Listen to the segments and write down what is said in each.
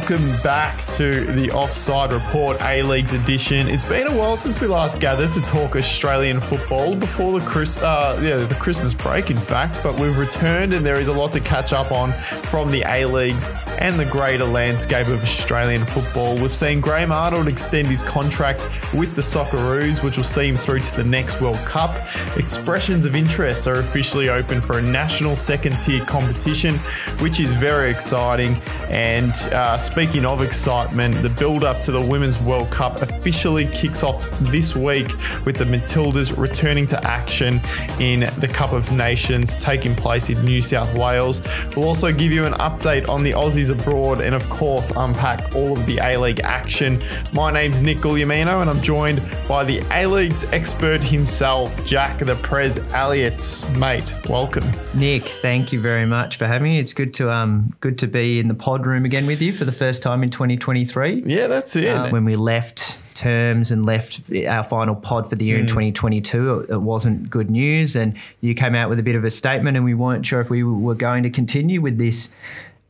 welcome back to the Offside Report A League's edition. It's been a while since we last gathered to talk Australian football before the Chris, uh, yeah, the Christmas break, in fact. But we've returned, and there is a lot to catch up on from the A Leagues and the greater landscape of Australian football. We've seen Graham Arnold extend his contract with the Socceroos, which will see him through to the next World Cup. Expressions of interest are officially open for a national second-tier competition, which is very exciting. And uh, speaking of excitement, the build up to the Women's World Cup officially kicks off this week with the Matildas returning to action in the Cup of Nations taking place in New South Wales. We'll also give you an update on the Aussies abroad and, of course, unpack all of the A League action. My name's Nick Guglielmino and I'm joined by the A League's expert himself, Jack the Prez Elliott's mate. Welcome. Nick, thank you very much for having me. It's good to um good to be in the pod room again with you for the first time in 2023. Yeah, that's it. Uh, when we left terms and left our final pod for the year in 2022, it, it wasn't good news. And you came out with a bit of a statement, and we weren't sure if we were going to continue with this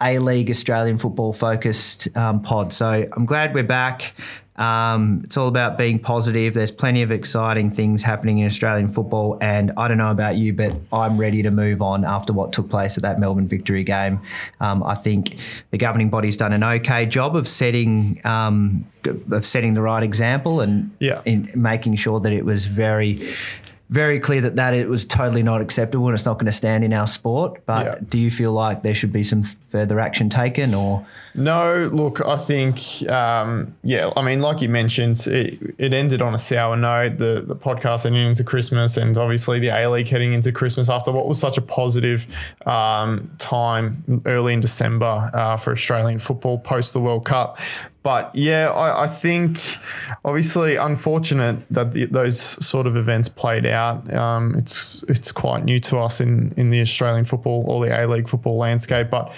A League Australian football focused um, pod. So I'm glad we're back. Um, it's all about being positive. There's plenty of exciting things happening in Australian football, and I don't know about you, but I'm ready to move on after what took place at that Melbourne victory game. Um, I think the governing body's done an okay job of setting um, of setting the right example and Yeah. in making sure that it was very. Very clear that that it was totally not acceptable and it's not going to stand in our sport. But Yeah. do you feel like there should be some further action taken, or No, look, I think, um, yeah, I mean, like you mentioned, it, it ended on a sour note. The the podcast ending into Christmas, and obviously the A League heading into Christmas after what was such a positive um, time early in December uh, for Australian football post the World Cup. But yeah, I, I think obviously unfortunate that the, those sort of events played out. Um, it's it's quite new to us in in the Australian football or the A League football landscape, but.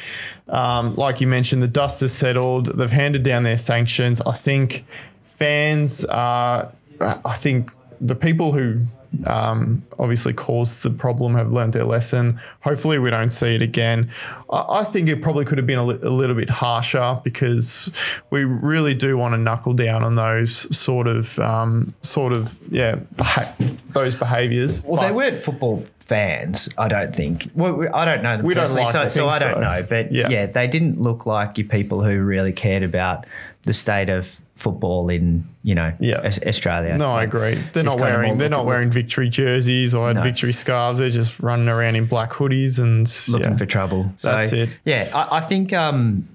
Um, like you mentioned, the dust has settled. They've handed down their sanctions. I think fans are, I think the people who um, obviously caused the problem have learned their lesson. Hopefully, we don't see it again. I, think it probably could have been a, li- a little bit harsher because we really do want to knuckle down on those sort of, um, sort of, yeah, beha- those behaviours. Well, they weren't football fans, I don't think. Well, we- I don't know them We don't like so, so I don't so. know. But Yeah. yeah. they didn't look like you people who really cared about the state of football in you know Yeah. Australia. No, I agree. They're not wearing they're not wearing victory jerseys or No. victory scarves. They're just running around in black hoodies and looking yeah. for trouble. So, That's it. Yeah, I, I think um,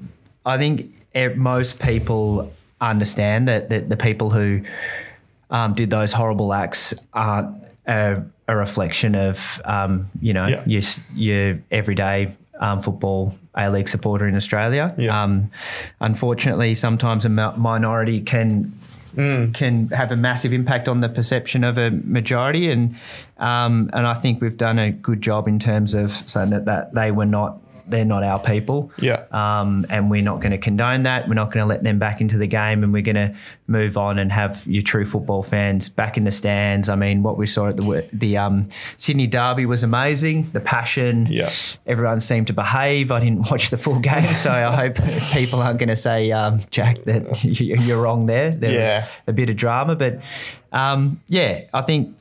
I think most people understand that, that the people who um, did those horrible acts aren't a, a reflection of um, you know Yeah. your, your everyday um, football A League supporter in Australia. Yeah. Um, unfortunately, sometimes a minority can Mm. can have a massive impact on the perception of a majority, and um, and I think we've done a good job in terms of saying that, that they were not they're not our people. Yeah. Um, and we're not going to condone that. We're not going to let them back into the game, and we're going to move on and have your true football fans back in the stands. I mean, what we saw at the the um, Sydney Derby was amazing. The passion. Yeah. Everyone seemed to behave. I didn't watch the full game, so I hope people aren't going to say, um, Jack, that you- you're wrong there. There Yeah. was a bit of drama, but um, yeah, I think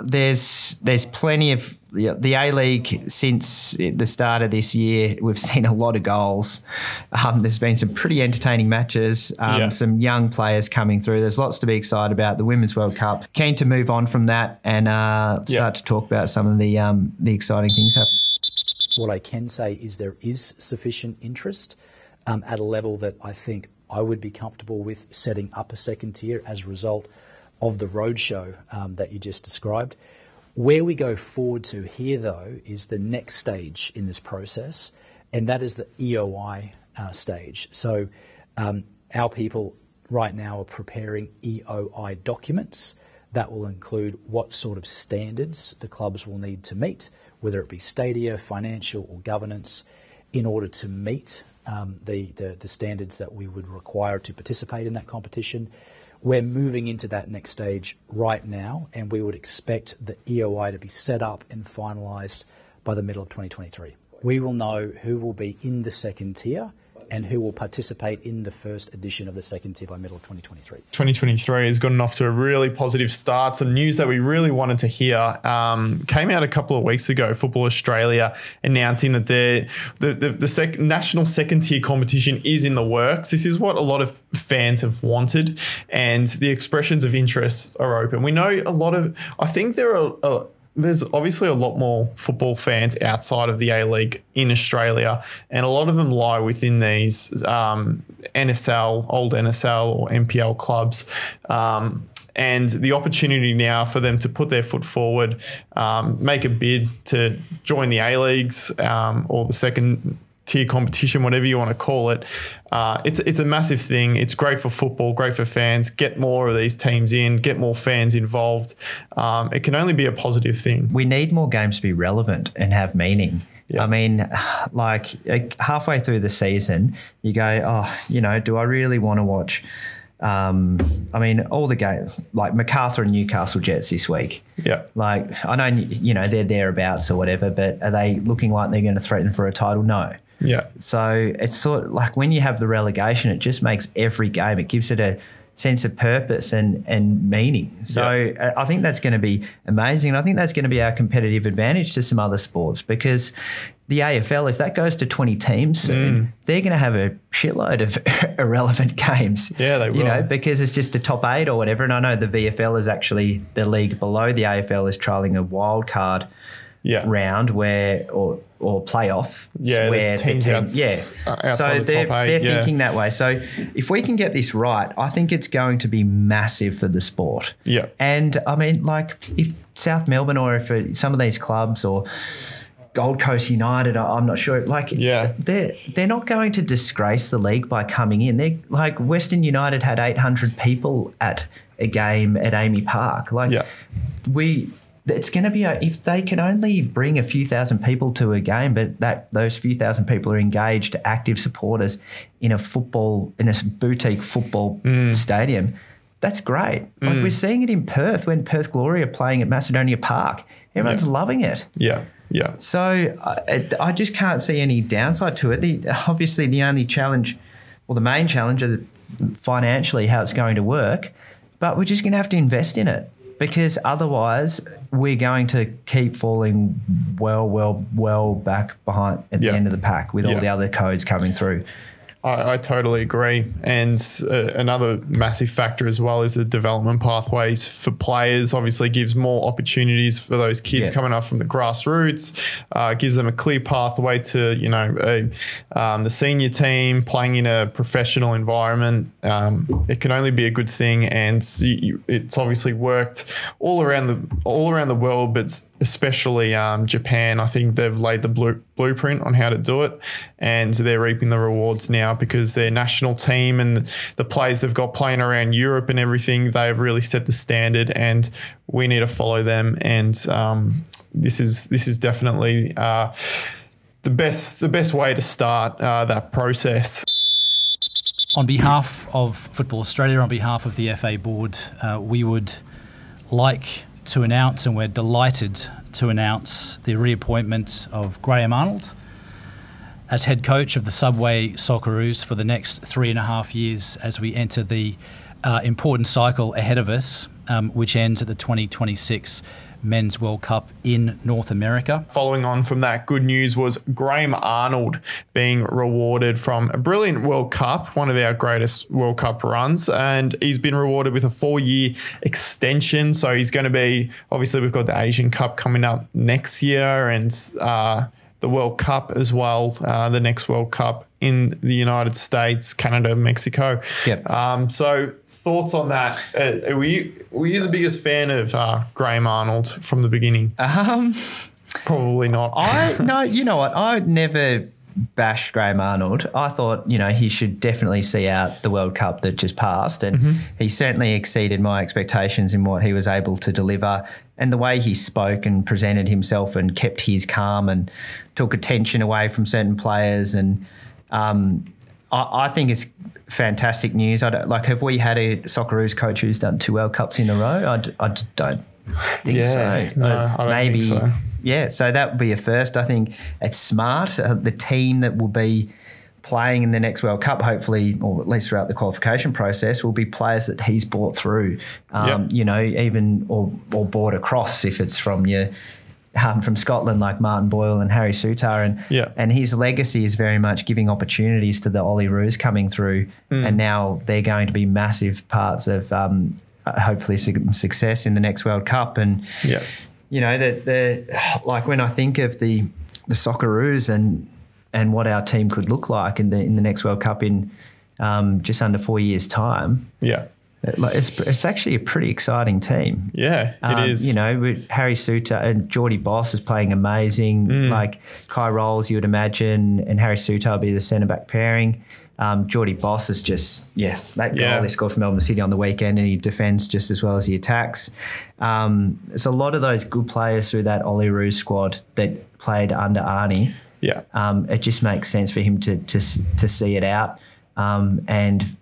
there's there's plenty of yeah, the A League since the start of this year. We've seen a lot of goals. Um, there's been some pretty entertaining matches. Um, Yeah. Some young players coming through. There's lots to be excited about. The Women's World Cup. Keen to move on from that and uh, Yeah. start to talk about some of the um, the exciting things happening. What I can say is there is sufficient interest um, at a level that I think I would be comfortable with setting up a second tier as a result of the roadshow um, that you just described. Where we go forward to here, though, is the next stage in this process, and that is the EOI uh, stage. So, um, our people right now are preparing EOI documents that will include what sort of standards the clubs will need to meet, whether it be stadia, financial, or governance, in order to meet um, the, standards that we would require to participate in that competition. We're moving into that next stage right now, and we would expect the EOI to be set up and finalised by the middle of 2023. We will know who will be in the second tier and who will participate in the first edition of the second tier by middle of 2023. 2023 has gotten off to a really positive start. Some news that we really wanted to hear um, came out a couple of weeks ago. Football Australia announcing that the the, the sec- national second tier competition is in the works. This is what a lot of fans have wanted, and the expressions of interest are open. We know a lot of. I think there are. A, there's obviously a lot more football fans outside of the A League in Australia, and a lot of them lie within these um, NSL, old NSL or NPL clubs. Um, and the opportunity now for them to put their foot forward, um, make a bid to join the A Leagues um, or the second tier competition, whatever you want to call it. Uh, it's it's a massive thing. It's great for football, great for fans. Get more of these teams in, get more fans involved. Um, it can only be a positive thing. We need more games to be relevant and have meaning. Yeah. I mean, like halfway through the season, you go, oh, you know, do I really want to watch? Um, I mean, all the games like Macarthur and Newcastle Jets this week. Yeah. Like I know you know they're thereabouts or whatever, but are they looking like they're going to threaten for a title? No. Yeah. So it's sort of like when you have the relegation, it just makes every game, it gives it a sense of purpose and, and meaning. So yeah. I think that's going to be amazing. And I think that's going to be our competitive advantage to some other sports because the AFL, if that goes to 20 teams soon, mm. they're going to have a shitload of irrelevant games. Yeah, they will. You know, because it's just a top eight or whatever. And I know the VFL is actually the league below the AFL is trialing a wild card yeah. round where or or playoff. Yeah, where the teams team, yeah. Uh, so the they're, they're yeah. thinking that way. So if we can get this right, I think it's going to be massive for the sport. Yeah. And I mean, like if South Melbourne or if some of these clubs or Gold Coast United, I'm not sure. Like, yeah, they're they're not going to disgrace the league by coming in. They're like Western United had 800 people at a game at AAMI Park. Like, yeah. we it's going to be a, if they can only bring a few thousand people to a game, but that those few thousand people are engaged, active supporters in a football in a boutique football mm. stadium. That's great. Like mm. we're seeing it in Perth when Perth Glory are playing at Macedonia Park. Everyone's yeah. loving it. Yeah. Yeah. So I, I, just can't see any downside to it. The, obviously, the only challenge, or the main challenge, is financially how it's going to work. But we're just going to have to invest in it because otherwise we're going to keep falling well, well, well back behind at the end of the pack with all the other codes coming through. I, I totally agree. And uh, another massive factor as well is the development pathways for players. Obviously, gives more opportunities for those kids yeah. coming up from the grassroots. Uh, gives them a clear pathway to you know a, um, the senior team playing in a professional environment. Um, it can only be a good thing, and it's obviously worked all around the all around the world, but especially um, Japan. I think they've laid the blue, blueprint on how to do it, and they're reaping the rewards now because their national team and the players they've got playing around Europe and everything, they have really set the standard, and we need to follow them. And um, this is this is definitely uh, the best the best way to start uh, that process. On behalf of Football Australia, on behalf of the FA board, uh, we would like to announce, and we're delighted to announce the reappointment of Graham Arnold as head coach of the Subway Socceroos for the next three and a half years as we enter the uh, important cycle ahead of us, um, which ends at the 2026 Men's World Cup in North America. Following on from that, good news was Graham Arnold being rewarded from a brilliant World Cup, one of our greatest World Cup runs, and he's been rewarded with a four year extension. So he's going to be obviously, we've got the Asian Cup coming up next year and uh, the World Cup as well, uh, the next World Cup in the United States, Canada, Mexico. Yep. Um, so thoughts on that? Uh, were you were you the biggest fan of uh, Graham Arnold from the beginning? Um, Probably not. I no, you know what? I never bashed Graham Arnold. I thought, you know, he should definitely see out the World Cup that just passed. And mm-hmm. he certainly exceeded my expectations in what he was able to deliver. And the way he spoke and presented himself and kept his calm and took attention away from certain players. And um, I, I, think it's fantastic news. I don't, like, have we had a Socceroos coach who's done two World Cups in a row? I, I don't think yeah, so. No, I don't Maybe. so. Yeah, so that would be a first. I think it's smart. Uh, the team that will be playing in the next World Cup, hopefully, or at least throughout the qualification process, will be players that he's brought through. Um, Yep. You know, even or or brought across if it's from your. Um, from Scotland, like Martin Boyle and Harry Souttar, and Yeah. and his legacy is very much giving opportunities to the Olyroos coming through, Mm. and now they're going to be massive parts of um, hopefully su- success in the next World Cup. And Yeah. You know the the like when I think of the the Socceroos and and what our team could look like in the in the next World Cup in um, just under four years' time, Yeah. it's it's actually a pretty exciting team. Yeah. Um, it is. You know, with Harry Souttar and Jordy Bos is playing amazing. Mm. Like Kye Rowles, you would imagine, and Harry Souttar will be the centre back pairing. Um, Jordy Bos is just, yeah, that goal they scored for Melbourne City on the weekend, and he defends just as well as he attacks. Um, there's a lot of those good players through that Olyroos squad that played under Arnie. Yeah. Um, it just makes sense for him to to, to see it out um, and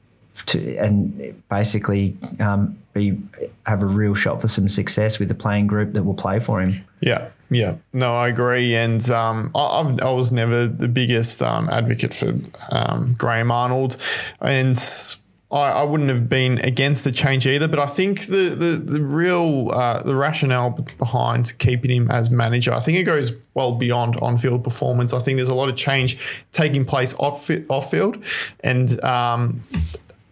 to and basically um, be have a real shot for some success with the playing group that will play for him. Yeah, yeah, no, I agree, and um, I, I've, was never the biggest um, advocate for um, Graham Arnold, and I, I wouldn't have been against the change either. But I think the the, the real uh, the rationale behind keeping him as manager, I think it goes well beyond on field performance. I think there's a lot of change taking place off off field, and um,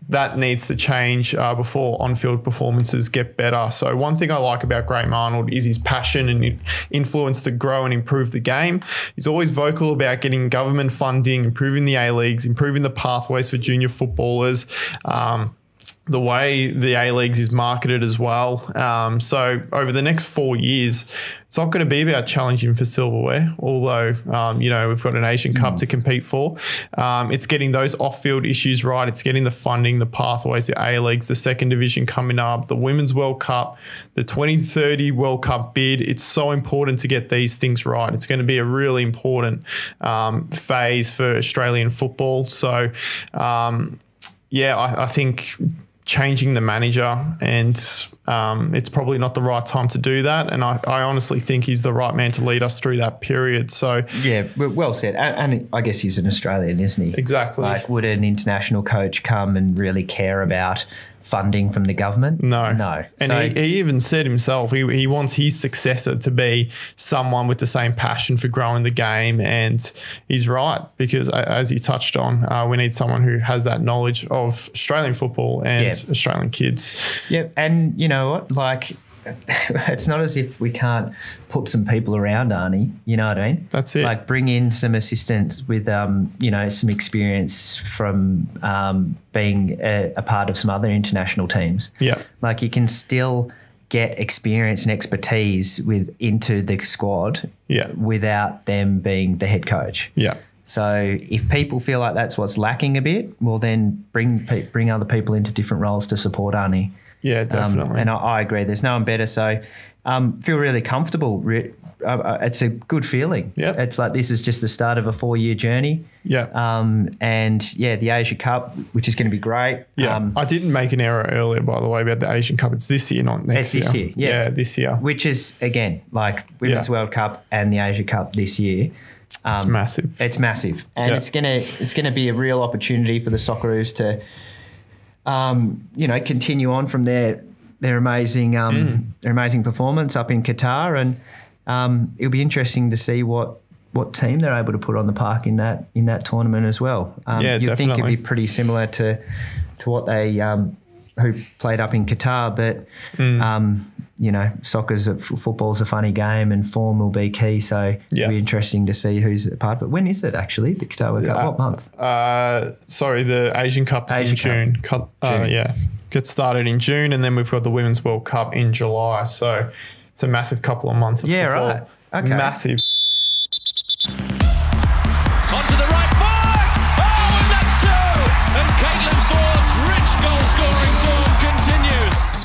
that needs to change uh, before on-field performances get better. So one thing I like about Graham Arnold is his passion and influence to grow and improve the game. He's always vocal about getting government funding, improving the A leagues, improving the pathways for junior footballers. Um, the way the A Leagues is marketed as well. Um, so over the next four years, it's not going to be about challenging for silverware, although, um, you know, we've got an Asian Cup to compete for. Um, it's getting those off field issues right. It's getting the funding, the pathways, the A Leagues, the second division coming up, the Women's World Cup, the 2030 World Cup bid. It's so important to get these things right. It's going to be a really important um, phase for Australian football. So, um, yeah, I, I think changing the manager and um, it's probably not the right time to do that. And I, I honestly think he's the right man to lead us through that period. So Yeah, well said. And, and I guess he's an Australian, isn't he? Exactly. Like, would an international coach come and really care about funding from the government? no, no. And So- he, he even said himself he, he wants his successor to be someone with the same passion for growing the game. And he's right because as you touched on, uh, we need someone who has that knowledge of Australian football and Yeah. Australian kids. Yep. And you know what? Like, it's not as if we can't put some people around Arnie. You know what I mean? That's it. Like, bring in some assistants with, um, you know, some experience from um, being a, a part of some other international teams. Yeah. Like, you can still get experience and expertise with into the squad. Yeah. Without them being the head coach. Yeah. So if people feel like that's what's lacking a bit, well, then bring bring other people into different roles to support Arnie. Yeah, Um, definitely. and I, I agree. There's no one better. So um, feel really comfortable. Uh, uh, it's a good feeling. Yeah. It's like this is just the start of a four year journey. yeah. Um, and yeah, the Asia Cup, which is going to be great. Yeah, Um, I didn't make an error earlier, by the way, about the Asian Cup. It's this year, not next It's this year. year, yeah. this year. which is again like Women's Yeah. World Cup and the Asia Cup this year. Um, It's massive. It's massive, and Yeah. it's gonna it's gonna be a real opportunity for the Socceroos to, um, you know, continue on from their their amazing um, Mm. their amazing performance up in Qatar, and um, it'll be interesting to see what what team they're able to put on the park in that in that tournament as well. Um, Yeah, you'd think it'd be pretty similar to to what they um, who played up in Qatar, but Mm. um, you know, soccer's a, f- football's a funny game, and form will be key. So Yeah. it'll be interesting to see who's a part of it. When is it actually? The Qatar World Cup? What month? Uh, sorry, the Asian Cup is in Asian Cup. June. Uh, June. yeah, gets started in June, and then we've got the Women's World Cup in July. So it's a massive couple of months of Yeah, football. right. Okay. Massive.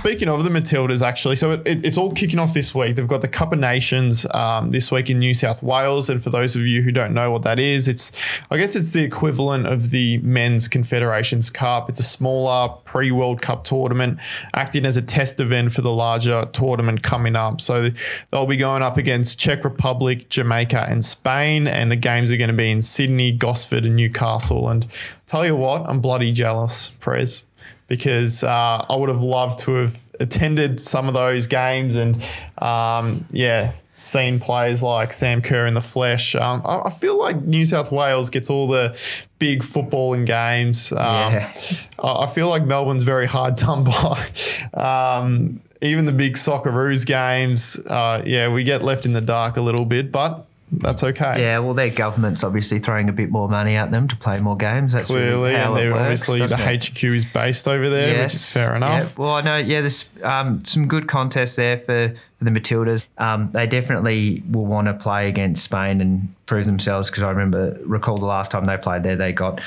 Speaking of the Matildas, actually, so it, it, it's all kicking off this week. They've got the Cup of Nations um, this week in New South Wales, and for those of you who don't know what that is, it's I guess it's the equivalent of the Men's Confederations Cup. It's a smaller pre-World Cup tournament, acting as a test event for the larger tournament coming up. So they'll be going up against Czech Republic, Jamaica, and Spain, and the games are going to be in Sydney, Gosford, and Newcastle. And tell you what, I'm bloody jealous, Prez because uh, I would have loved to have attended some of those games and um, yeah, seen players like Sam Kerr in the flesh. Um, I, I, feel like New South Wales gets all the big footballing games. Um, yeah. I, I, feel like Melbourne's very hard done by. Um, even the big Socceroos games, uh, yeah, we get left in the dark a little bit, but that's okay. Yeah, well, their government's obviously throwing a bit more money at them to play more games. That's clearly, really and they're works, obviously the it? HQ is based over there, yes. which is fair enough. Yeah. Well, I know. Yeah, there's um, some good contests there for, for the Matildas. Um, they definitely will want to play against Spain and prove themselves because I remember recall the last time they played there, they got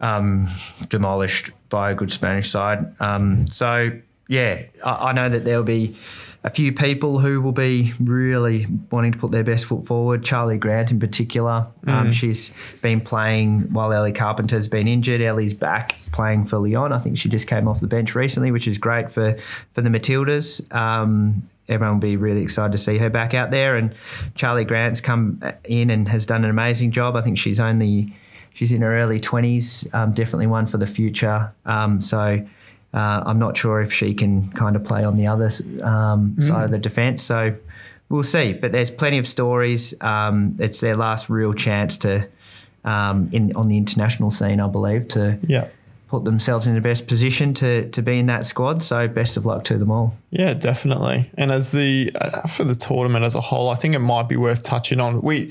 um, demolished by a good Spanish side. Um, so yeah, I, I know that there'll be a few people who will be really wanting to put their best foot forward. Charlie Grant, in particular, um, mm. um, she's been playing while Ellie Carpenter's been injured. Ellie's back playing for Lyon. I think she just came off the bench recently, which is great for for the Matildas. Um, everyone will be really excited to see her back out there. And Charlie Grant's come in and has done an amazing job. I think she's only she's in her early twenties. Um, definitely one for the future. Um, so uh, I'm not sure if she can kind of play on the other um, mm. side of the defence. So we'll see. But there's plenty of stories. Um, it's their last real chance to, um, in on the international scene, I believe, to yeah. put themselves in the best position to to be in that squad. So best of luck to them all. Yeah, definitely. And as the uh, for the tournament as a whole, I think it might be worth touching on. We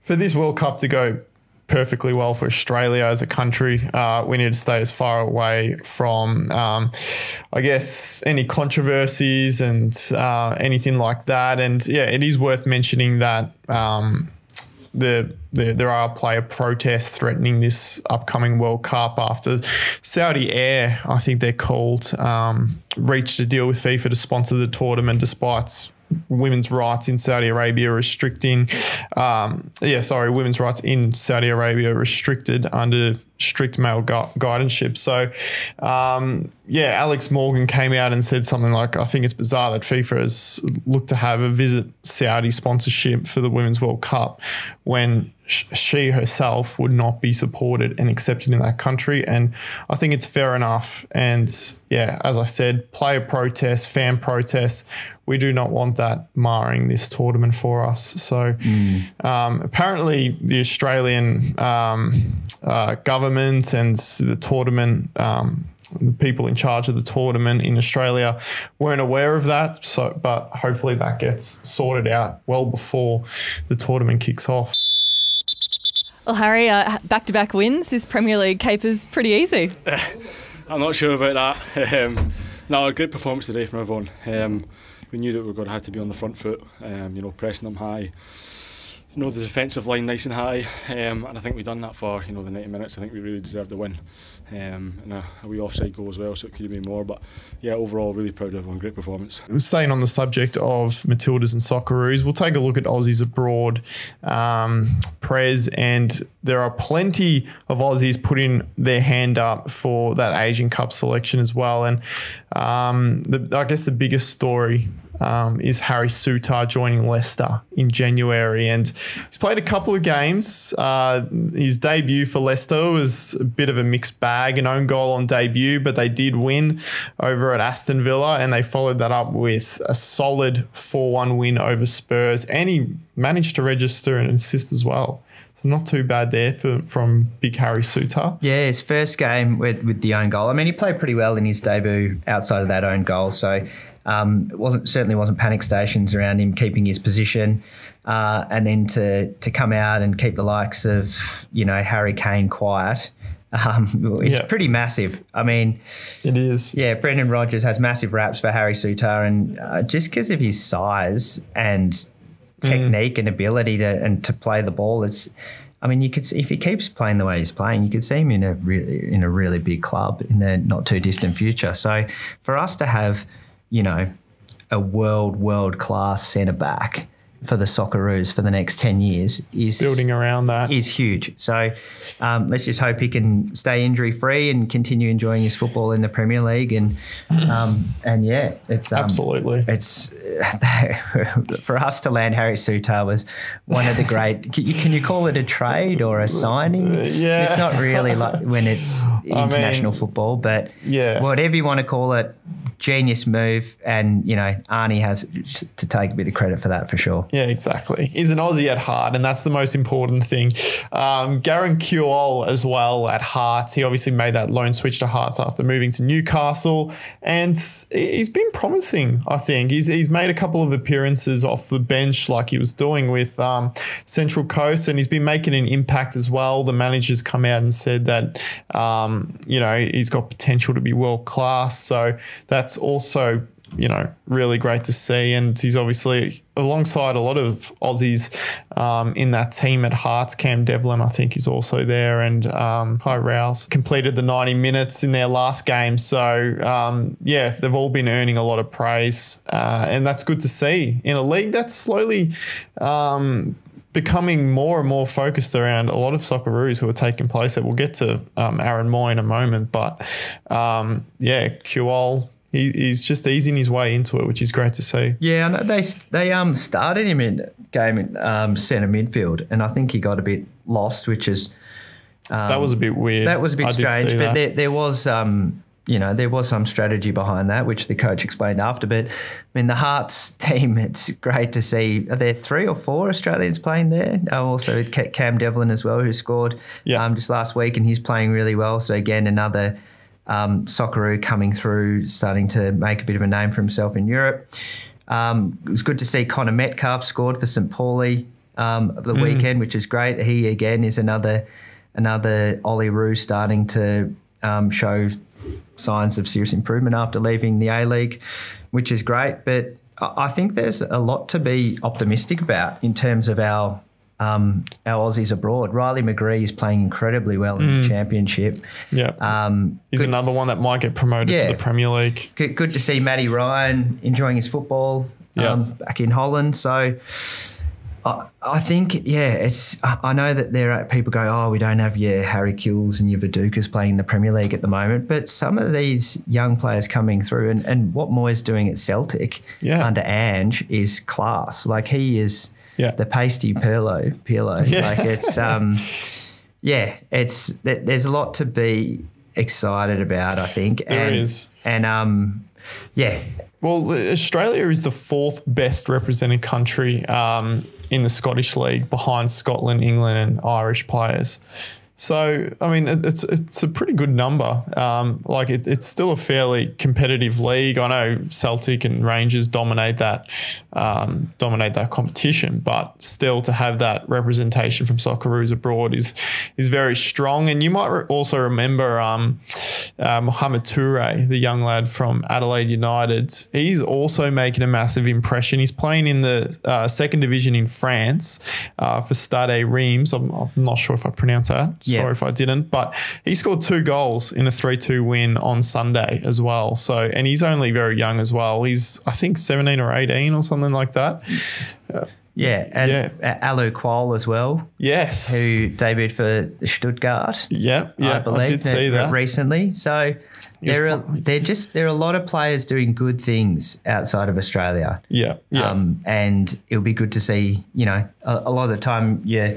for this World Cup to go perfectly well for Australia as a country. Uh, we need to stay as far away from, um, I guess, any controversies and uh, anything like that. And yeah, it is worth mentioning that. Um, the, the, there are player protests threatening this upcoming World Cup after Saudi Air, I think they're called, um, reached a deal with FIFA to sponsor the tournament despite women's rights in Saudi Arabia restricting, um, yeah, sorry, women's rights in Saudi Arabia restricted under strict male gu- guardianship. So, um, yeah, Alex Morgan came out and said something like, I think it's bizarre that FIFA has looked to have a visit Saudi sponsorship for the Women's World Cup when she herself would not be supported and accepted in that country. And I think it's fair enough. And yeah, as I said, player protests, fan protests, we do not want that marring this tournament for us. So mm. um, apparently, the Australian um, uh, government and the tournament. Um, the people in charge of the tournament in Australia weren't aware of that. So, but hopefully that gets sorted out well before the tournament kicks off. Well, Harry, back to back wins. This Premier League caper's pretty easy. I'm not sure about that. Um, no, a great performance today from everyone. Um, we knew that we were going to have to be on the front foot, um, you know, pressing them high. You know, the defensive line nice and high, um, and I think we've done that for you know the 90 minutes. I think we really deserved the win, um, and a, a wee offside goal as well, so it could have been more. But yeah, overall, really proud of everyone. Great performance. Staying on the subject of Matildas and Socceroos, we'll take a look at Aussies abroad, um, Prez, and there are plenty of Aussies putting their hand up for that Asian Cup selection as well. And um, the, I guess the biggest story um, is Harry Souttar joining Leicester in January. And he's played a couple of games. Uh, his debut for Leicester was a bit of a mixed bag, an own goal on debut, but they did win over at Aston Villa and they followed that up with a solid 4 1 win over Spurs. And he managed to register an assist as well. So not too bad there for, from Big Harry Souttar. Yeah, his first game with, with the own goal. I mean, he played pretty well in his debut outside of that own goal. So um, it wasn't certainly wasn't panic stations around him keeping his position, uh, and then to to come out and keep the likes of you know Harry Kane quiet. Um, it's yeah. pretty massive. I mean, it is. Yeah, Brendan Rodgers has massive raps for Harry Souttar, and uh, just because of his size and technique mm. and ability to and to play the ball, it's. I mean, you could see, if he keeps playing the way he's playing, you could see him in a really in a really big club in the not too distant future. So, for us to have you know, a world world class centre back for the Socceroos for the next 10 years is Building around that. is huge. So um, let's just hope he can stay injury free and continue enjoying his football in the Premier League. And um, and yeah, it's um, Absolutely. It's for us to land Harry Souttar was one of the great. Can you, can you call it a trade or a signing? yeah. it's not really like when it's international mean, football, but yeah. whatever you want to call it. Genius move, and you know Arnie has to take a bit of credit for that for sure. Yeah, exactly. He's an Aussie at heart, and that's the most important thing. Um, Garang Kuol as well at Hearts. He obviously made that loan switch to Hearts after moving to Newcastle, and he's been promising. I think he's he's made a couple of appearances off the bench, like he was doing with um, Central Coast, and he's been making an impact as well. The manager's come out and said that um, you know he's got potential to be world class, so that's also you know, really great to see. And he's obviously alongside a lot of Aussies um, in that team at Hearts. Cam Devlin, I think, is also there. And um, Kye Rowles completed the 90 minutes in their last game. So, um, yeah, they've all been earning a lot of praise. Uh, and that's good to see in a league that's slowly. Um, becoming more and more focused around a lot of Socceroos who are taking place. That we'll get to um, Aaron Mooy in a moment, but um, yeah, Kuol, he, he's just easing his way into it, which is great to see. Yeah, they they um started him in game in um, centre midfield, and I think he got a bit lost, which is that was a bit weird. that was a bit I strange. But there, there was um you know there was some strategy behind that, which the coach explained after. But I mean the Hearts team, it's great to see. Are there three or four Australians playing there? Uh, also Ca- Cam Devlin as well, who scored Yeah. um, just last week, and he's playing really well. So again, another um, Socceroo coming through, starting to make a bit of a name for himself in Europe. Um, it was good to see Connor Metcalfe scored for St. Pauli um, of the weekend, which is great. He again is another another Olyroo starting to um, show signs of serious improvement after leaving the A League, which is great. But I think there's a lot to be optimistic about in terms of our um, our Aussies abroad. Riley McGree is playing incredibly well in the championship. yeah, Um, he's another one that might get promoted Yeah. to the Premier League. good, good to see Matty Ryan enjoying his football Yeah. um, back in Holland. So I, I think, yeah, it's. I know that there are people go, oh, we don't have your Harry Kewells and your Vidukas playing in the Premier League at the moment, but some of these young players coming through, and, and what Mooy's doing at Celtic Yeah. under Ange is class. Like he is Yeah. the pasty Pirlo, Pirlo. Yeah. Like it's, um, yeah, it's there's a lot to be excited about. I think There and, is. and um, yeah, Well, Australia is the fourth best represented country um, in the Scottish League behind Scotland, England, and Irish players. So, I mean, it's it's a pretty good number. Um, like, it, it's still a fairly competitive league. I know Celtic and Rangers dominate that um, dominate that competition, but still to have that representation from Socceroos abroad is is very strong. And you might re- also remember um, uh, Mohamed Toure, the young lad from Adelaide United. He's also making a massive impression. He's playing in the uh, second division in France uh, for Stade Reims. I'm, I'm not sure if I pronounced that. Yeah. Sorry if I didn't. But he scored two goals in a 3 2 win on Sunday as well. So, and he's only very young as well. He's, I think, 17 or 18 or something like that. yeah, and Yeah. Alou Kuol as well, Yes. who debuted for Stuttgart. yeah, yeah, I I, believe did see that. recently. So there are there just there are a lot of players doing good things outside of Australia. yeah, yeah. Um, and it'll be good to see, you know, a, a lot of the time, yeah,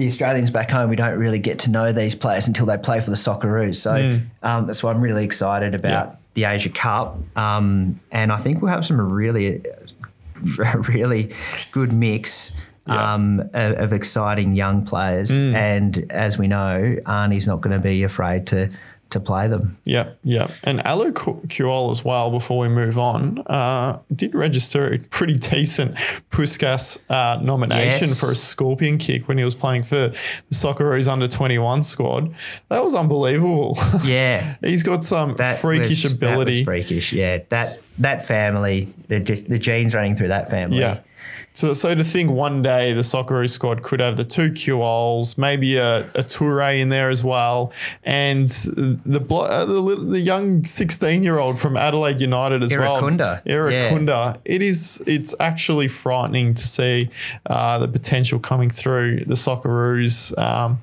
the Australians back home, we don't really get to know these players until they play for the Socceroos. So um, that's why I'm really excited about. Yeah. the Asia Cup. Um, and I think we'll have some really, really good mix. Yeah. Um, of, of exciting young players, Hmm. and as we know, Arnie's not going to be afraid to to play them. Yeah, yeah. And Alou Kuol as well, before we move on, uh, did register a pretty decent Puskas uh, nomination Yes. for a scorpion kick when he was playing for the Socceroos under 21 squad. That was unbelievable. Yeah, He's got some that freakish was, ability. That was freakish, yeah. That that family, the just the genes running through that family. Yeah. So, so to think one day the Socceroos squad could have the two Kuols, maybe a, a Toure in there as well, and the uh, the, the young 16 year old from Adelaide United as well. Irankunda. Irankunda. It is, it's actually frightening to see uh, the potential coming through the Socceroos. Um,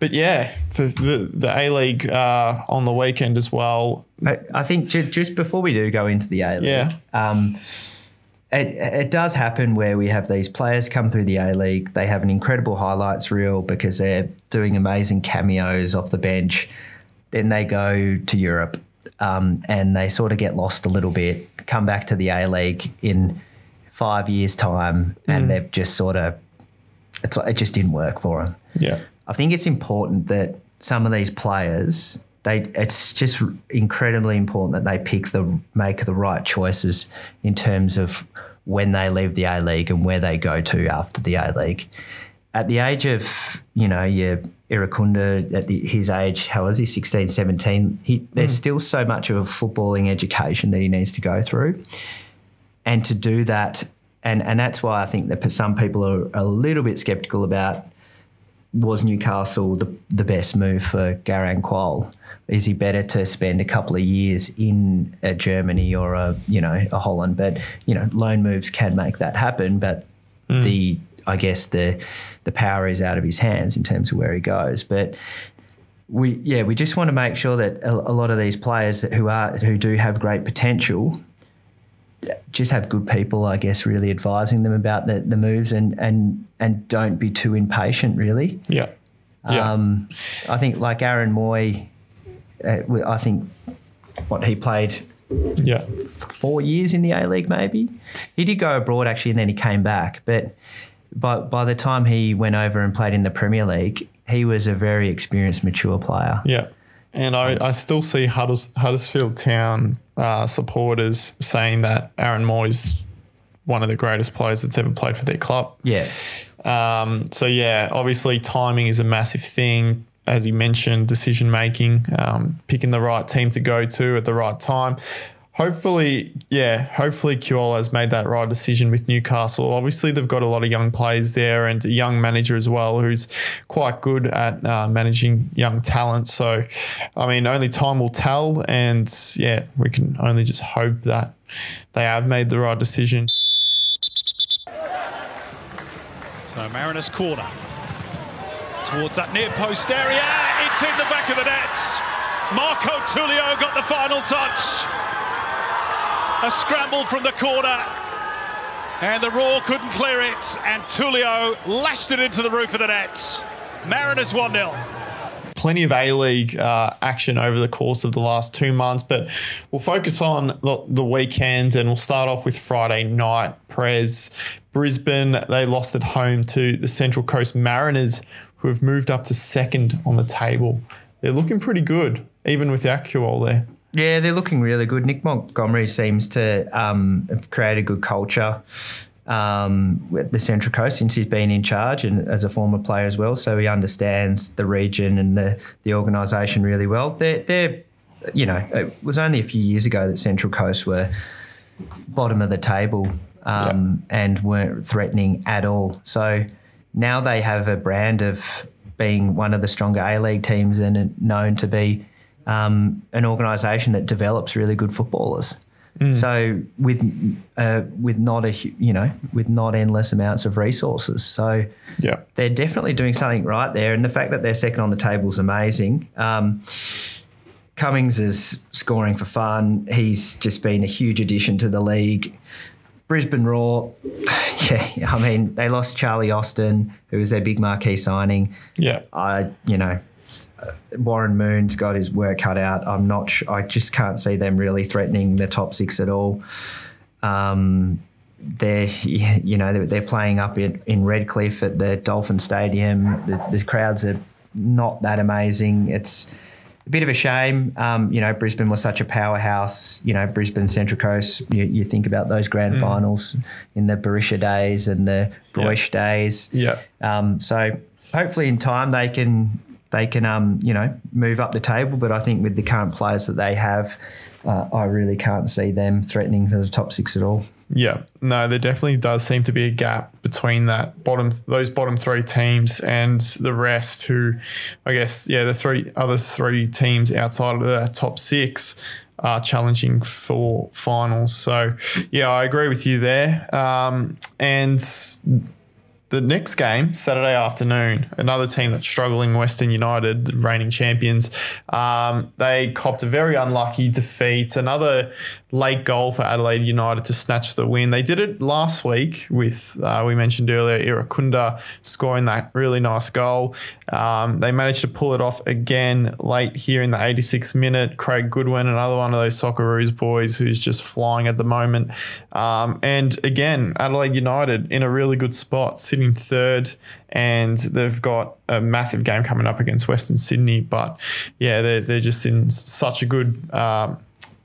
but yeah, the, the, the A League uh, on the weekend as well. I, I think just before we do go into the A League, Yeah. um, it, it does happen where we have these players come through the A League. They have an incredible highlights reel because they're doing amazing cameos off the bench. Then they go to Europe um, and they sort of get lost a little bit, come back to the A League in five years' time, and they've just sort of, it's, it just didn't work for them. Yeah. I think it's important that some of these players, they it's just incredibly important that they pick the make the right choices in terms of when they leave the A League and where they go to after the A League. At the age of, you know, your Irankunda, at the, his age, how old is he, 16, 17, he, there's hmm. still so much of a footballing education that he needs to go through. And to do that and and that's why I think that some people are a little bit skeptical about was Newcastle the, the best move for Garang Kuol? Is he better to spend a couple of years in a Germany or a you know a Holland? But you know loan moves can make that happen, but hmm. the I guess the the power is out of his hands in terms of where he goes. But we yeah we just want to make sure that a, a lot of these players that who are who do have great potential just have good people, I guess, really advising them about the, the moves and, and and don't be too impatient, really. Yeah. Yeah. Um, I think like Aaron Mooy, uh, I think what he played yeah. four years in the A League, maybe. He did go abroad actually, and then he came back. But by by the time he went over and played in the Premier League, he was a very experienced, mature player. Yeah. And I, I still see Hudders, Huddersfield Town uh, supporters saying that Aaron Mooy is one of the greatest players that's ever played for their club. Yeah, Um, so, yeah, obviously timing is a massive thing. As you mentioned, decision making, um, picking the right team to go to at the right time. Hopefully, yeah, hopefully Kuol has made that right decision with Newcastle. Obviously, they've got a lot of young players there and a young manager as well who's quite good at uh, managing young talent. So, I mean, only time will tell. And yeah, we can only just hope that they have made the right decision. So Mariners corner. Towards that near post area. It's in the back of the net. Marco Tullio got the final touch. A scramble from the corner. And the Roar couldn't clear it. And Tullio lashed it into the roof of the net. Mariners 1 0. plenty of A League uh, action over the course of the last two months, but we'll focus on the, the weekend and we'll start off with Friday night. Prez, Brisbane, they lost at home to the Central Coast Mariners, who have moved up to second on the table. They're looking pretty good, even without Kuol there. Yeah, they're looking really good. Nick Montgomery seems to um, have created a good culture um, with the Central Coast since he's been in charge and as a former player as well. So he understands the region and the, the organisation really well. They're, they're, you know, it was only a few years ago that Central Coast were bottom of the table um, and weren't threatening at all. So now they have a brand of being one of the stronger A League teams and known to be um, an organisation that develops really good footballers. So with uh, with not a you know with not endless amounts of resources, so Yeah. they're definitely doing something right there. And the fact that they're second on the table is amazing. Um, Cummings is scoring for fun. He's just been a huge addition to the league. Brisbane Roar, yeah, I mean, they lost Charlie Austin, who was their big marquee signing. Yeah. I, you know, Warren Moon's got his work cut out. I'm not sure. I just can't see them really threatening the top six at all. Um, they're, you know, they're, they're playing up in, in Redcliffe at the Dolphin Stadium. The, the crowds are not that amazing. It's a bit of a shame. Um, you know, Brisbane was such a powerhouse. You know, Brisbane Central Coast. You, you think about those grand finals in the Berisha days and the Broich days. Yeah. Um, so hopefully in time they can they can um, you know move up the table. But I think with the current players that they have, uh, I really can't see them threatening for the top six at all. Yeah, no, there definitely does seem to be a gap between that bottom, those bottom three teams and the rest. Who, I guess, yeah, the three other three teams outside of the top six are challenging for finals. So, yeah, I agree with you there. Um, and the next game, Saturday afternoon, another team that's struggling, Western United, reigning champions, um, they copped a very unlucky defeat. Another late goal for Adelaide United to snatch the win. They did it last week with, uh, we mentioned earlier, Irankunda scoring that really nice goal. Um, they managed to pull it off again late here in the 86th minute. Craig Goodwin, another one of those Socceroos boys who's just flying at the moment. Um, and again, Adelaide United in a really good spot, sitting third, and they've got a massive game coming up against Western Sydney. But yeah, they're, they're just in such a good um,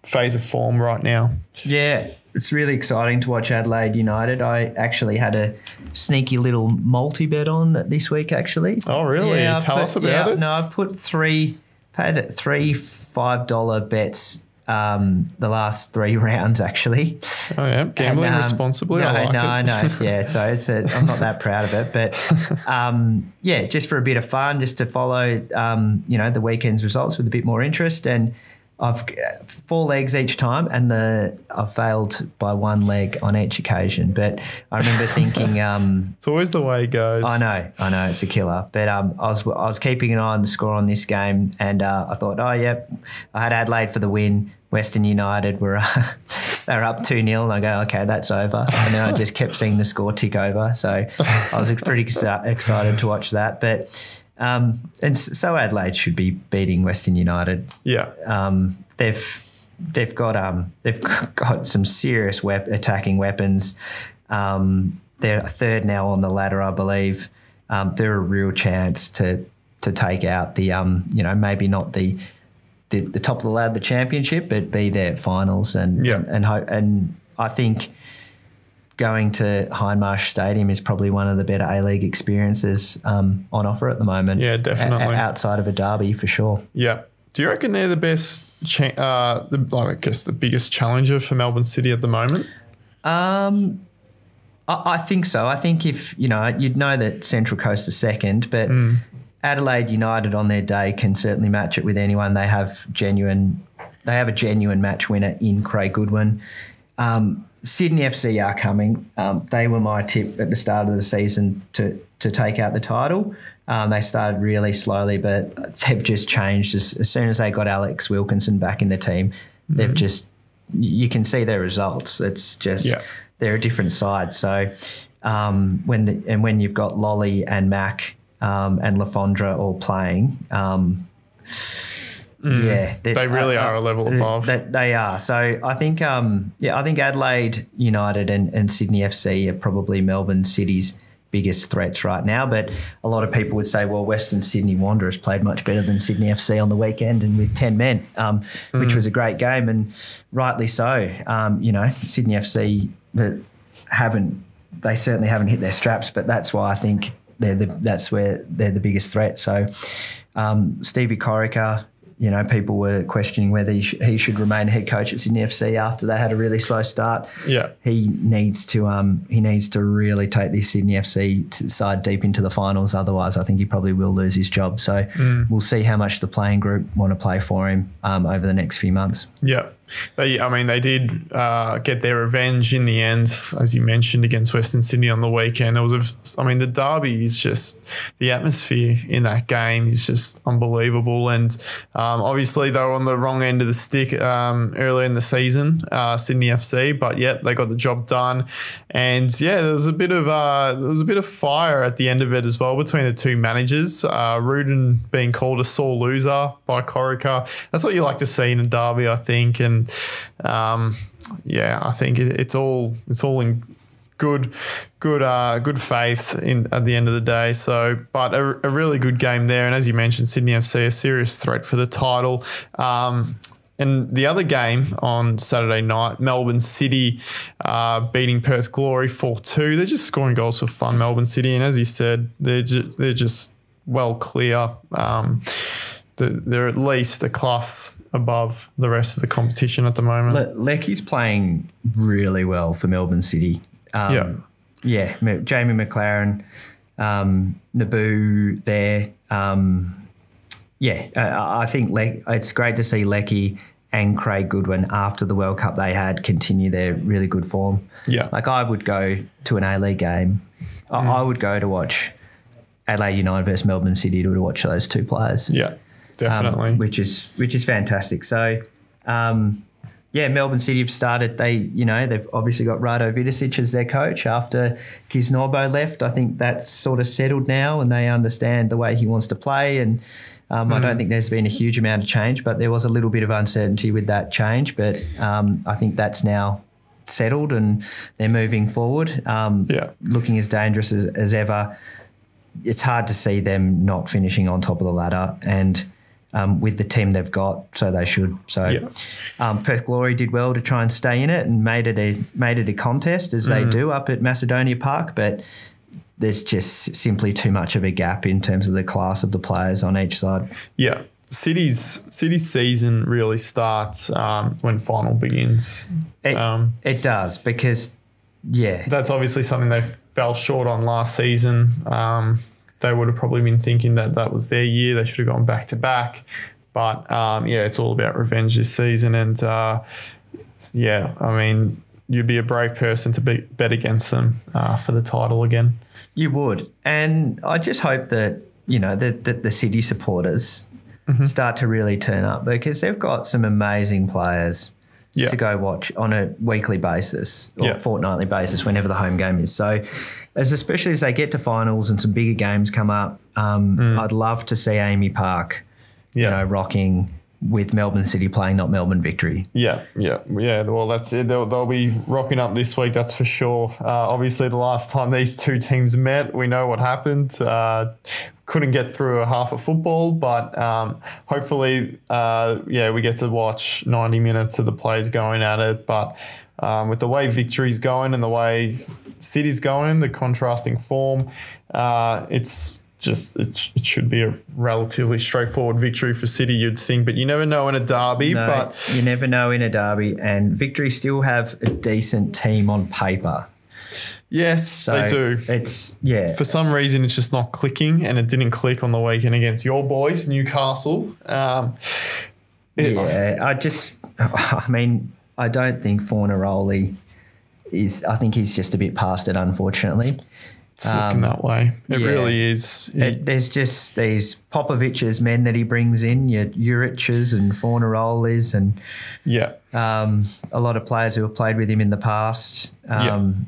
phase of form right now. Yeah, it's really exciting to watch Adelaide United. I actually had a sneaky little multi bet on this week. Actually, Oh, really? Yeah, Tell put- us about yeah, it. No, I've put three, I've had three five dollar bets. Um, the last three rounds actually. Oh, yeah. Gambling And, um, responsibly. No, I like no, it. I know. Yeah, so it's a, I'm not that proud of it, but um, yeah, just for a bit of fun, just to follow, um, you know, the weekend's results with a bit more interest. And I've four legs each time, and the I've failed by one leg on each occasion. But I remember thinking, um, It's always the way it goes. I know, I know, it's a killer. But um, I was I was keeping an eye on the score on this game, and uh, I thought, oh yep, I had Adelaide for the win. Western United were uh, they were up two 0 and I go, okay, that's over. And then I just kept seeing the score tick over, so I was pretty exci- excited to watch that. But um, and so Adelaide should be beating Western United. Yeah. Um, they've they've got um, they've got some serious wep- attacking weapons. Um, they're third now on the ladder, I believe. Um, they're a real chance to to take out the um, you know maybe not the the, the top of the ladder, the championship, but be there at finals and Yeah. and and, ho- and I think going to Hindmarsh Stadium is probably one of the better A League experiences um, on offer at the moment. Yeah, definitely. outside of a derby for sure. Yeah. Do you reckon they're the best, cha- uh, the, I guess the biggest challenger for Melbourne City at the moment? Um, I, I think so. I think if you know, you'd know that Central Coast is second, but Mm. Adelaide United on their day can certainly match it with anyone. They have genuine, they have a genuine match winner in Craig Goodwin. Um, Sydney FC are coming. Um, they were my tip at the start of the season to to take out the title. Um, they started really slowly, but they've just changed as, as soon as they got Alex Wilkinson back in the team. Mm-hmm. They've just you can see their results. It's just Yeah. they're a different side. So um, when the, and when you've got Lolley and Mak um, and Le Fondre all playing, um, yeah, Mm. They really are a level above. That they are. So I think, um, yeah, I think Adelaide United and, and Sydney FC are probably Melbourne City's biggest threats right now. But a lot of people would say, well, Western Sydney Wanderers played much better than Sydney FC on the weekend and with 10 men, um, which was a great game and rightly so. Um, you know, Sydney FC haven't, they certainly haven't hit their straps, but that's why I think they're the, that's where they're the biggest threat. So um, Stevie Corica, you know, people were questioning whether he, sh- he should remain head coach at Sydney FC after they had a really slow start. Yeah. He needs to um, he needs to really take this Sydney FC t- side deep into the finals. Otherwise, I think he probably will lose his job. So we'll see how much the playing group want to play for him um, over the next few months. Yeah. They, I mean, they did uh, get their revenge in the end, as you mentioned, against Western Sydney on the weekend. It was, a, I mean, the derby is just the atmosphere in that game is just unbelievable. And um, obviously, they were on the wrong end of the stick um, earlier in the season, uh, Sydney FC. But yep, they got the job done. And yeah, there was a bit of uh, there was a bit of fire at the end of it as well between the two managers. Uh, Rudan being called a sore loser by Corica. That's what you like to see in a derby, I think. And um, yeah, I think it, it's all it's all in good good uh, good faith in at the end of the day. So, but a, a really good game there. And as you mentioned, Sydney FC a serious threat for the title. Um, and the other game on Saturday night, Melbourne City uh, beating Perth Glory 4 2. They're just scoring goals for fun, Melbourne City. And as you said, they're, ju- they're just well clear. Um, they're, at least a class above the rest of the competition at the moment. Le- Leckie's playing really well for Melbourne City. Um, Yeah. Yeah. Jamie Maclaren, um, Nabbout there. Um, yeah, I, I think Le- it's great to see Leckie and Craig Goodwin after the World Cup they had continue their really good form. Yeah. Like I would go to an A League game. I, I would go to watch Adelaide United versus Melbourne City to watch those two players yeah, um, definitely. which is which is fantastic. So, um, yeah, Melbourne City have started. They, you know, they've obviously got Rado Vidosic as their coach after Kisnorbo left. I think that's sort of settled now, and they understand the way he wants to play. And um, I don't think there's been a huge amount of change, but there was a little bit of uncertainty with that change. But um, I think that's now settled, and they're moving forward. Um, Yeah. looking as dangerous as, as ever it's hard to see them not finishing on top of the ladder and um, with the team they've got, so they should. So Yeah. um, Perth Glory did well to try and stay in it and made it a made it a contest as Mm. they do up at Macedonia Park, but there's just simply too much of a gap in terms of the class of the players on each side. Yeah. City's City's season really starts um, when final begins. It, Um, it does because yeah, That's obviously something they fell short on last season. Um, they would have probably been thinking that that was their year. They should have gone back to back. But um, yeah, it's all about revenge this season. And uh, yeah, I mean, you'd be a brave person to be, bet against them uh, for the title again. You would. And I just hope that, you know, that, that the city supporters Mm-hmm. start to really turn up because they've got some amazing players Yeah. to go watch on a weekly basis or Yeah. fortnightly basis whenever the home game is. So as especially as they get to finals and some bigger games come up, um, I'd love to see AAMI Park, Mm. Yeah. you know, rocking with Melbourne City playing, not Melbourne victory. Yeah, yeah, yeah. Well, that's it. They'll, they'll be rocking up this week, that's for sure. Uh, obviously, the last time these two teams met, we know what happened. Uh, couldn't get through a half of football, but um, hopefully, uh, yeah, we get to watch 90 minutes of the players going at it. But um, with the way victory's going and the way City's going, the contrasting form, uh, it's just it, it should be a relatively straightforward victory for City, you'd think, but you never know in a derby. No, but you never know in a derby, and Victory still have a decent team on paper. Yes, So they do. It's yeah. For some reason, it's just not clicking, and it didn't click on the weekend against your boys, Newcastle. Um, it- Yeah, I just, I mean, I don't think Fornaroli is. I think he's just a bit past it, unfortunately. It's looking that way. It yeah. really is. It, there's just these Popovich's men that he brings in, your Urich's and Fornarolis, and yeah, um, a lot of players who have played with him in the past. Um,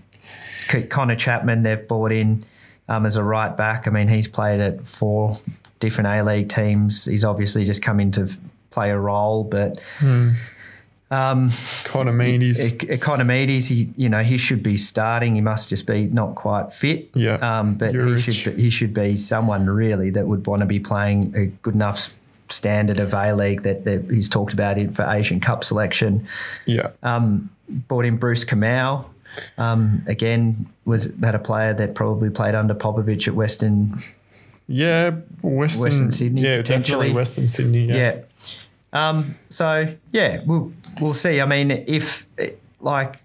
C- Connor Chapman, they've brought in um, as a right back. I mean, he's played at four different A League teams. He's obviously just come in to play a role, but Ikonomidis. E- Ikonomidis, he you know he should be starting. He must just be not quite fit. Yeah. Um, but he should be, he should be someone really that would want to be playing a good enough standard of A League that, that he's talked about it for Asian Cup selection. yeah, Um, brought in Bruce Kamau. Um, again, was had a player that probably played under Popovich at Western. yeah, Western, Western Sydney, Yeah, definitely. Western Sydney. Yeah, Yeah. Um, so yeah, we'll we'll see. I mean, if like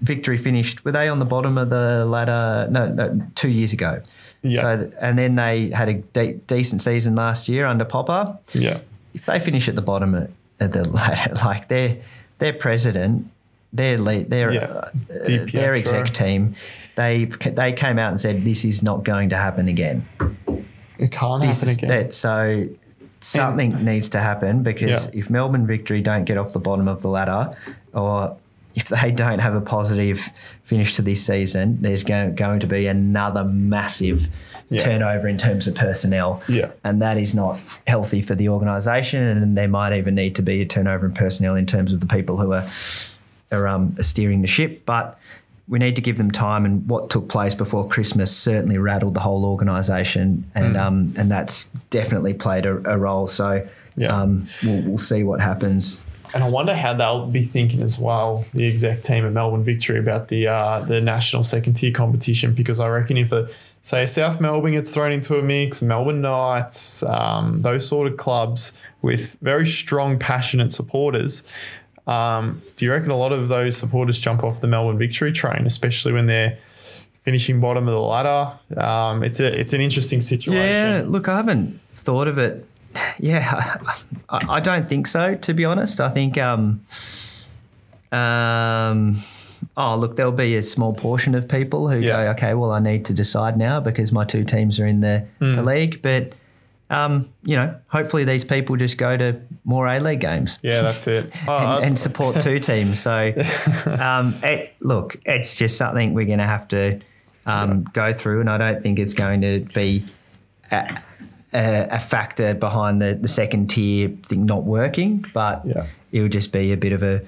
Victory finished, were they on the bottom of the ladder? No, no two years ago. Yeah. So and then they had a de- decent season last year under Popper. yeah, If they finish at the bottom of, of the ladder, like their their president, their lead, their Yeah. uh, their exec team, they they came out and said this is not going to happen again it can't this happen again. that so something needs to happen because Yeah. if Melbourne victory don't get off the bottom of the ladder or if they don't have a positive finish to this season, there's going, going to be another massive Yeah. turnover in terms of personnel. Yeah. And that is not healthy for the organisation. And there might even need to be a turnover in personnel in terms of the people who are, are um, steering the ship. But we need to give them time. And what took place before Christmas certainly rattled the whole organisation. And, um, and that's definitely played a, a role. So Yeah. um, we'll, we'll see what happens and I wonder how they'll be thinking as well, the exec team at Melbourne Victory about the uh, the national second tier competition because I reckon if a say South Melbourne gets thrown into a mix, Melbourne Knights, um, those sort of clubs with very strong, passionate supporters. Um, do you reckon a lot of those supporters jump off the Melbourne Victory train, especially when they're finishing bottom of the ladder? Um, it's a it's an interesting situation. Yeah, look, I haven't thought of it. Yeah, I, I don't think so. To be honest, I think. Um, um, oh, look, there'll be a small portion of people who Yeah. go, okay, well, I need to decide now because my two teams are in the, Hmm. the league. But, um, you know, hopefully these people just go to more A League games. Yeah, that's it. Oh, and, and support two teams. So, um, it, look, it's just something we're going to have to um, go through, and I don't think it's going to be a, a, a factor behind the, the second tier thing not working, but Yeah. it'll just be a bit of a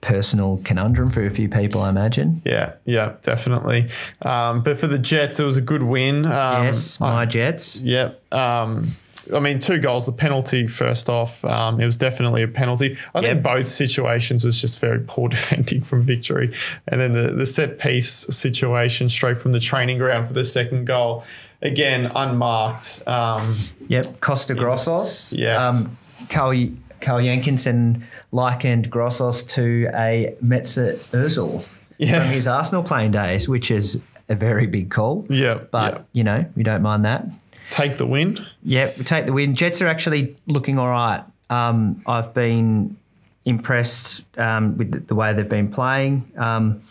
personal conundrum for a few people, I imagine. Yeah, yeah, definitely. Um, but for the Jets, it was a good win. Um, yes, my Jets. Yeah. Um, I mean, two goals. The penalty, first off, um, it was definitely a penalty. I think both situations was just very poor defending from victory. And then the, the set piece situation straight from the training ground for the second goal. Again, unmarked. Um, Yep, Kosta Grozos. Yes. Um, Carl, Carl Jenkinson likened Grossos to a Mesut Ozil Yeah. from his Arsenal playing days, which is a very big call. Yeah, But, yeah. you know, we don't mind that. Take the win. Yeah, we take the win. Jets are actually looking all right. Um, I've been impressed um, with the, way they've been playing um,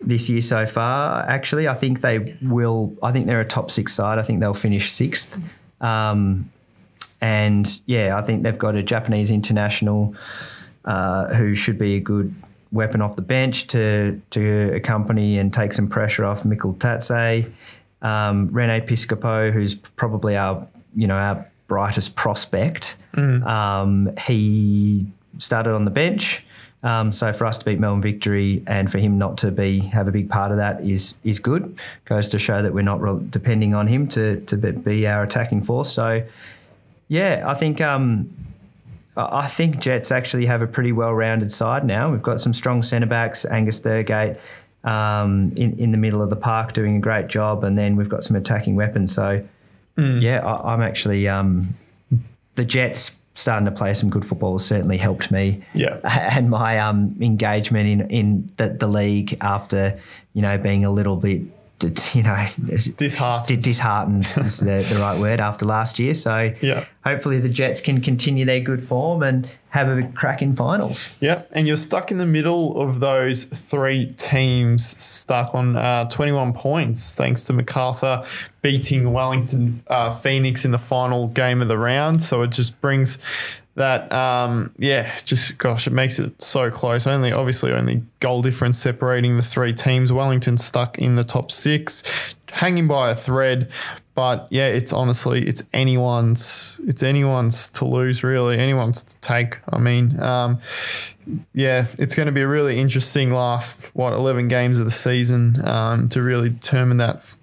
this year so far. Actually, I think they will. I think they're a top six side. I think they'll finish sixth. Um, and yeah, I think they've got a Japanese international uh, who should be a good weapon off the bench to to accompany and take some pressure off Mikeltadze. Um, Reno Piscopo, who's probably our you know our brightest prospect. Um, he started on the bench. Um, so for us to beat Melbourne Victory and for him not to be have a big part of that is is good. Goes to show that we're not re- depending on him to to be- our attacking force. So yeah, I think um, I think Jets actually have a pretty well-rounded side now. We've got some strong centre backs, Angus Thurgate um, in in the middle of the park doing a great job, and then we've got some attacking weapons. So yeah, I, I'm actually um, the Jets starting to play some good football has certainly helped me. Yeah. and my um, engagement in in the, the league after you know being a little bit. You know, Disheartened. disheartened is the, the right word after last year. So Yeah. hopefully the Jets can continue their good form and have a crack in finals. Yeah, and you're stuck in the middle of those three teams, stuck on uh, 21 points, thanks to Macarthur beating Wellington uh, Phoenix in the final game of the round. So it just brings that, um, yeah, just gosh, it makes it so close. Only, obviously, only goal difference separating the three teams. Wellington stuck in the top six, hanging by a thread. But yeah, it's honestly it's anyone's it's anyone's to lose really anyone's to take. I mean, um, yeah, it's going to be a really interesting last what eleven games of the season um, to really determine that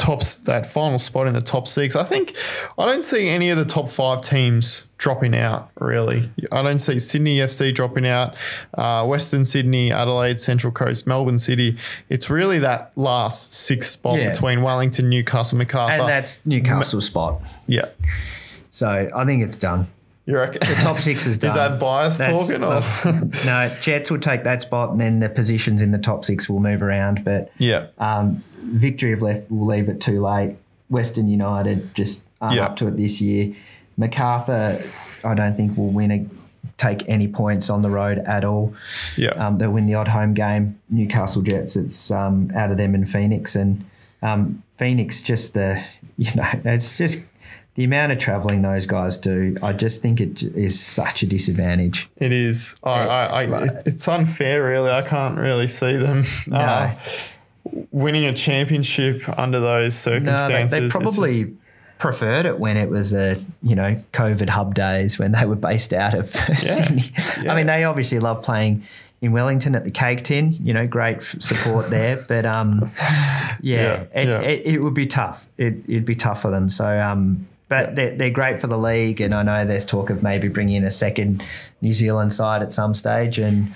tops that final spot in the top six. I think I don't see any of the top five teams dropping out. Really, I don't see Sydney FC dropping out. Uh, Western Sydney, Adelaide, Central Coast, Melbourne City. It's really that last six spot Yeah. between Wellington, Newcastle, Macarthur. And that's Newcastle's spot. yeah. So I think it's done. You reckon? The top six is done. Is that bias That's- talking? Or? no, Jets will take that spot, and then the positions in the top six will move around. But yeah. um, Victory of left will leave it too late. Western United just aren't Yeah. up to it this year. Macarthur, I don't think will win a, take any points on the road at all. Yeah. Um, they'll win the odd home game. Newcastle Jets, it's um, out of them and Phoenix, and um, Phoenix just the you know it's just the amount of travelling those guys do. I just think it is such a disadvantage. It is. I, I, I, it's unfair, really. I can't really see them uh, winning a championship under those No, they, circumstances. they probably just- preferred it when it was a you know COVID hub days when they were based out of Sydney. Yeah. I mean, they obviously love playing in Wellington at the Cake Tin. You know, great support there, but um, yeah, Yeah, it, yeah. It, it would be tough. It, it'd be tough for them. So um, But they're, they're great for the league, and I know there's talk of maybe bringing in a second New Zealand side at some stage, and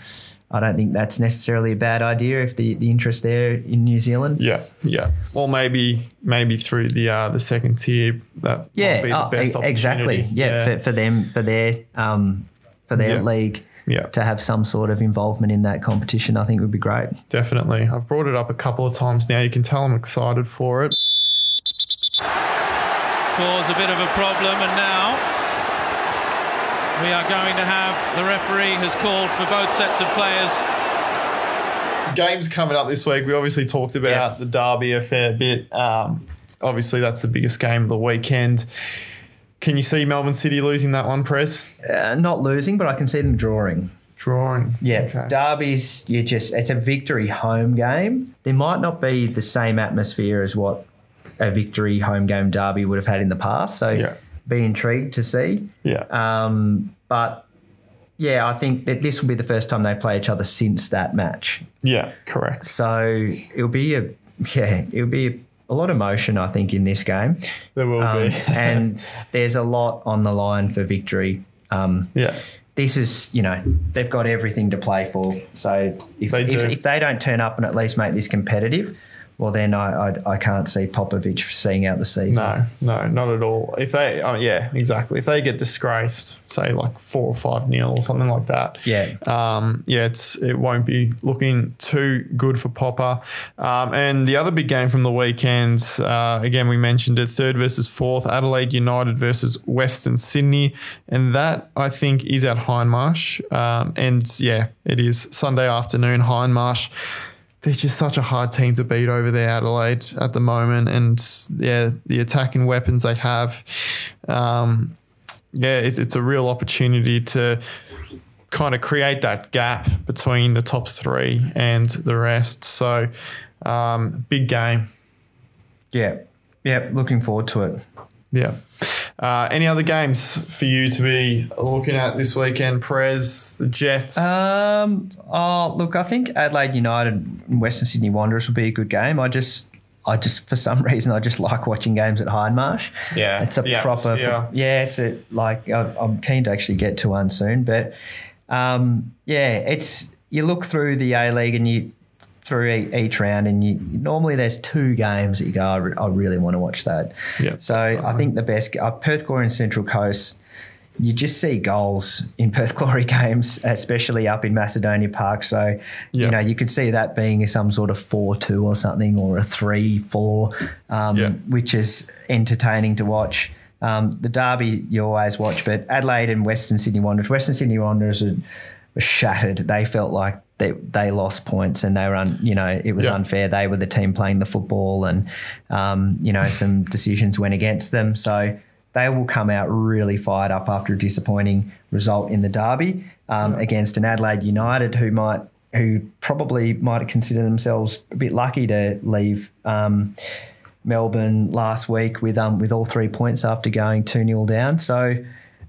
I don't think that's necessarily a bad idea if the, the interest there in New Zealand. Yeah, yeah. Or maybe maybe through the uh, the second tier that Yeah, might be the oh, best e- exactly. opportunity. Yeah, For, for them, for their um, for their Yeah. league, Yeah. to have some sort of involvement in that competition, I think would be great. Definitely. I've brought it up a couple of times now. You can tell I'm excited for it. cause a bit of a problem, and now we are going to have the referee has called for both sets of players. Games coming up this week. We obviously talked about Yeah. the derby a fair bit. Um, obviously, that's the biggest game of the weekend. Can you see Melbourne City losing that one, Press? Uh, not losing, but I can see them drawing. Drawing. Yeah, Okay. derbies. You just it's a victory home game. There might not be the same atmosphere as what a victory home game derby would have had in the past. So Yeah. Be intrigued to see. Yeah. Um, but yeah, I think that this will be the first time they play each other since that match. yeah. Correct. So it'll be a yeah, it'll be a, a lot of motion. I think in this game, There will um, be. and there's a lot on the line for victory. Um, yeah. this is, you know, they've got everything to play for. So if They if, if they don't turn up and at least make this competitive, well, then I I, I can't see Popovich seeing out the season. No, no, not at all. If they, oh, yeah, exactly. If they get disgraced, say like four or five nil or something like that, Yeah. um, yeah, it's it won't be looking too good for Popper. Um, and the other big game from the weekend, uh, again, we mentioned it: third versus fourth, Adelaide United versus Western Sydney, and that I think is at Hindmarsh. Um, and yeah, it is Sunday afternoon, Hindmarsh they're just such a hard team to beat over there, Adelaide, at the moment. And yeah, the attacking weapons they have, um, yeah, it's, it's a real opportunity to kind of create that gap between the top three and the rest. So, um, big game. Yeah, yeah. Looking forward to it. Yeah. Uh, any other games for you to be looking at this weekend, Prez, the Jets? Um. Oh, look, I think Adelaide United and Western Sydney Wanderers will be a good game. I just, I just for some reason, I just like watching games at Hindmarsh. Yeah, it's a proper. atmosphere. yeah, it's a like I- I'm keen to actually get to one soon, but um, yeah, it's you look through the A League and you through each round, and you normally there's two games that you go, I, re- I really want to watch that. Yeah, So I think the best uh, Perth Glory and Central Coast. You just see goals in Perth Glory games, especially up in Macedonia Park. So, Yeah. you know, you could see that being some sort of 4 2 or something, or a 3 4, um, Yeah. which is entertaining to watch. Um, the Derby you always watch, but Adelaide and Western Sydney Wanderers. Western Sydney Wanderers were, were shattered. They felt like they, they lost points and they were, un, you know, it was Yeah. unfair. They were the team playing the football and, um, you know, some decisions went against them. So they will come out really fired up after a disappointing result in the Derby um, against an Adelaide United who might. Who probably might consider themselves a bit lucky to leave um, Melbourne last week with um with all three points after going two 0 down. So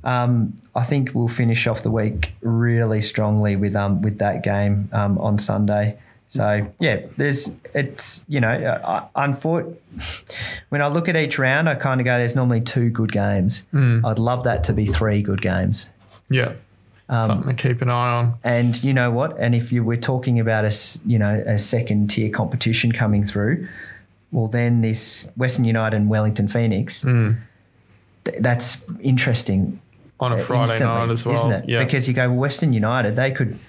um, I think we'll finish off the week really strongly with um with that game um, on Sunday. So yeah, there's it's you know uh, unfor- when I look at each round, I kind of go there's normally two good games. I'd love that to be three good games. yeah. Um, Something to keep an eye on. And you know what? And if you we're talking about a you know a second tier competition coming through, well then this Western United and Wellington Phoenix, th- that's interesting. On a Friday night as well. isn't it? Yeah. Because you go well, Western United, they could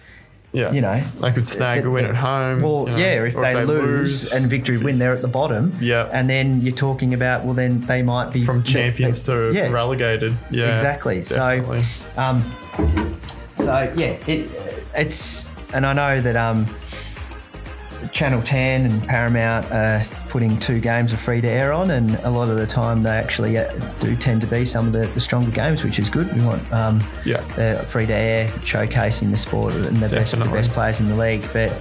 yeah. you know, they could snag a win at home. Well, you know, yeah, if or they, lose, and victory win, they're at the bottom. Yeah. and then you're talking about well, then they might be from champions to yeah, relegated. Yeah, exactly. definitely. So, um, so yeah, it, it's and I know that um, Channel Ten and Paramount are putting two games of free to air on, and a lot of the time they actually uh, do tend to be some of the, the stronger games, which is good. We want um, Yeah. the free to air showcasing the sport and the best, the best players in the league, but.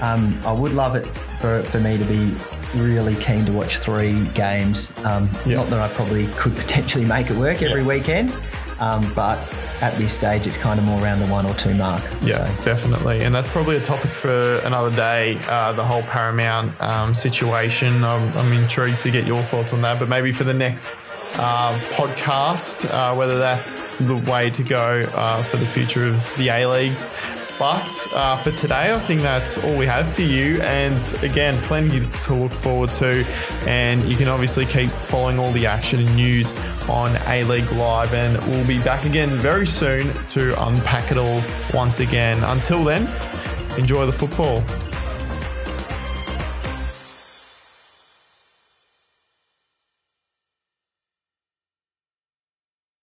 Um, I would love it for, for me to be really keen to watch three games. Um, Yeah. Not that I probably could potentially make it work every Yeah. weekend, um, but at this stage, it's kind of more around the one or two mark. Yeah, So, definitely. And that's probably a topic for another day, uh, the whole Paramount um, situation. I'm, I'm intrigued to get your thoughts on that, but maybe for the next uh, podcast, uh, whether that's the way to go uh, for the future of the A Leagues. But uh, for today, I think that's all we have for you. And again, plenty to look forward to. And you can obviously keep following all the action and news on A League Live. And we'll be back again very soon to unpack it all once again. Until then, enjoy the football.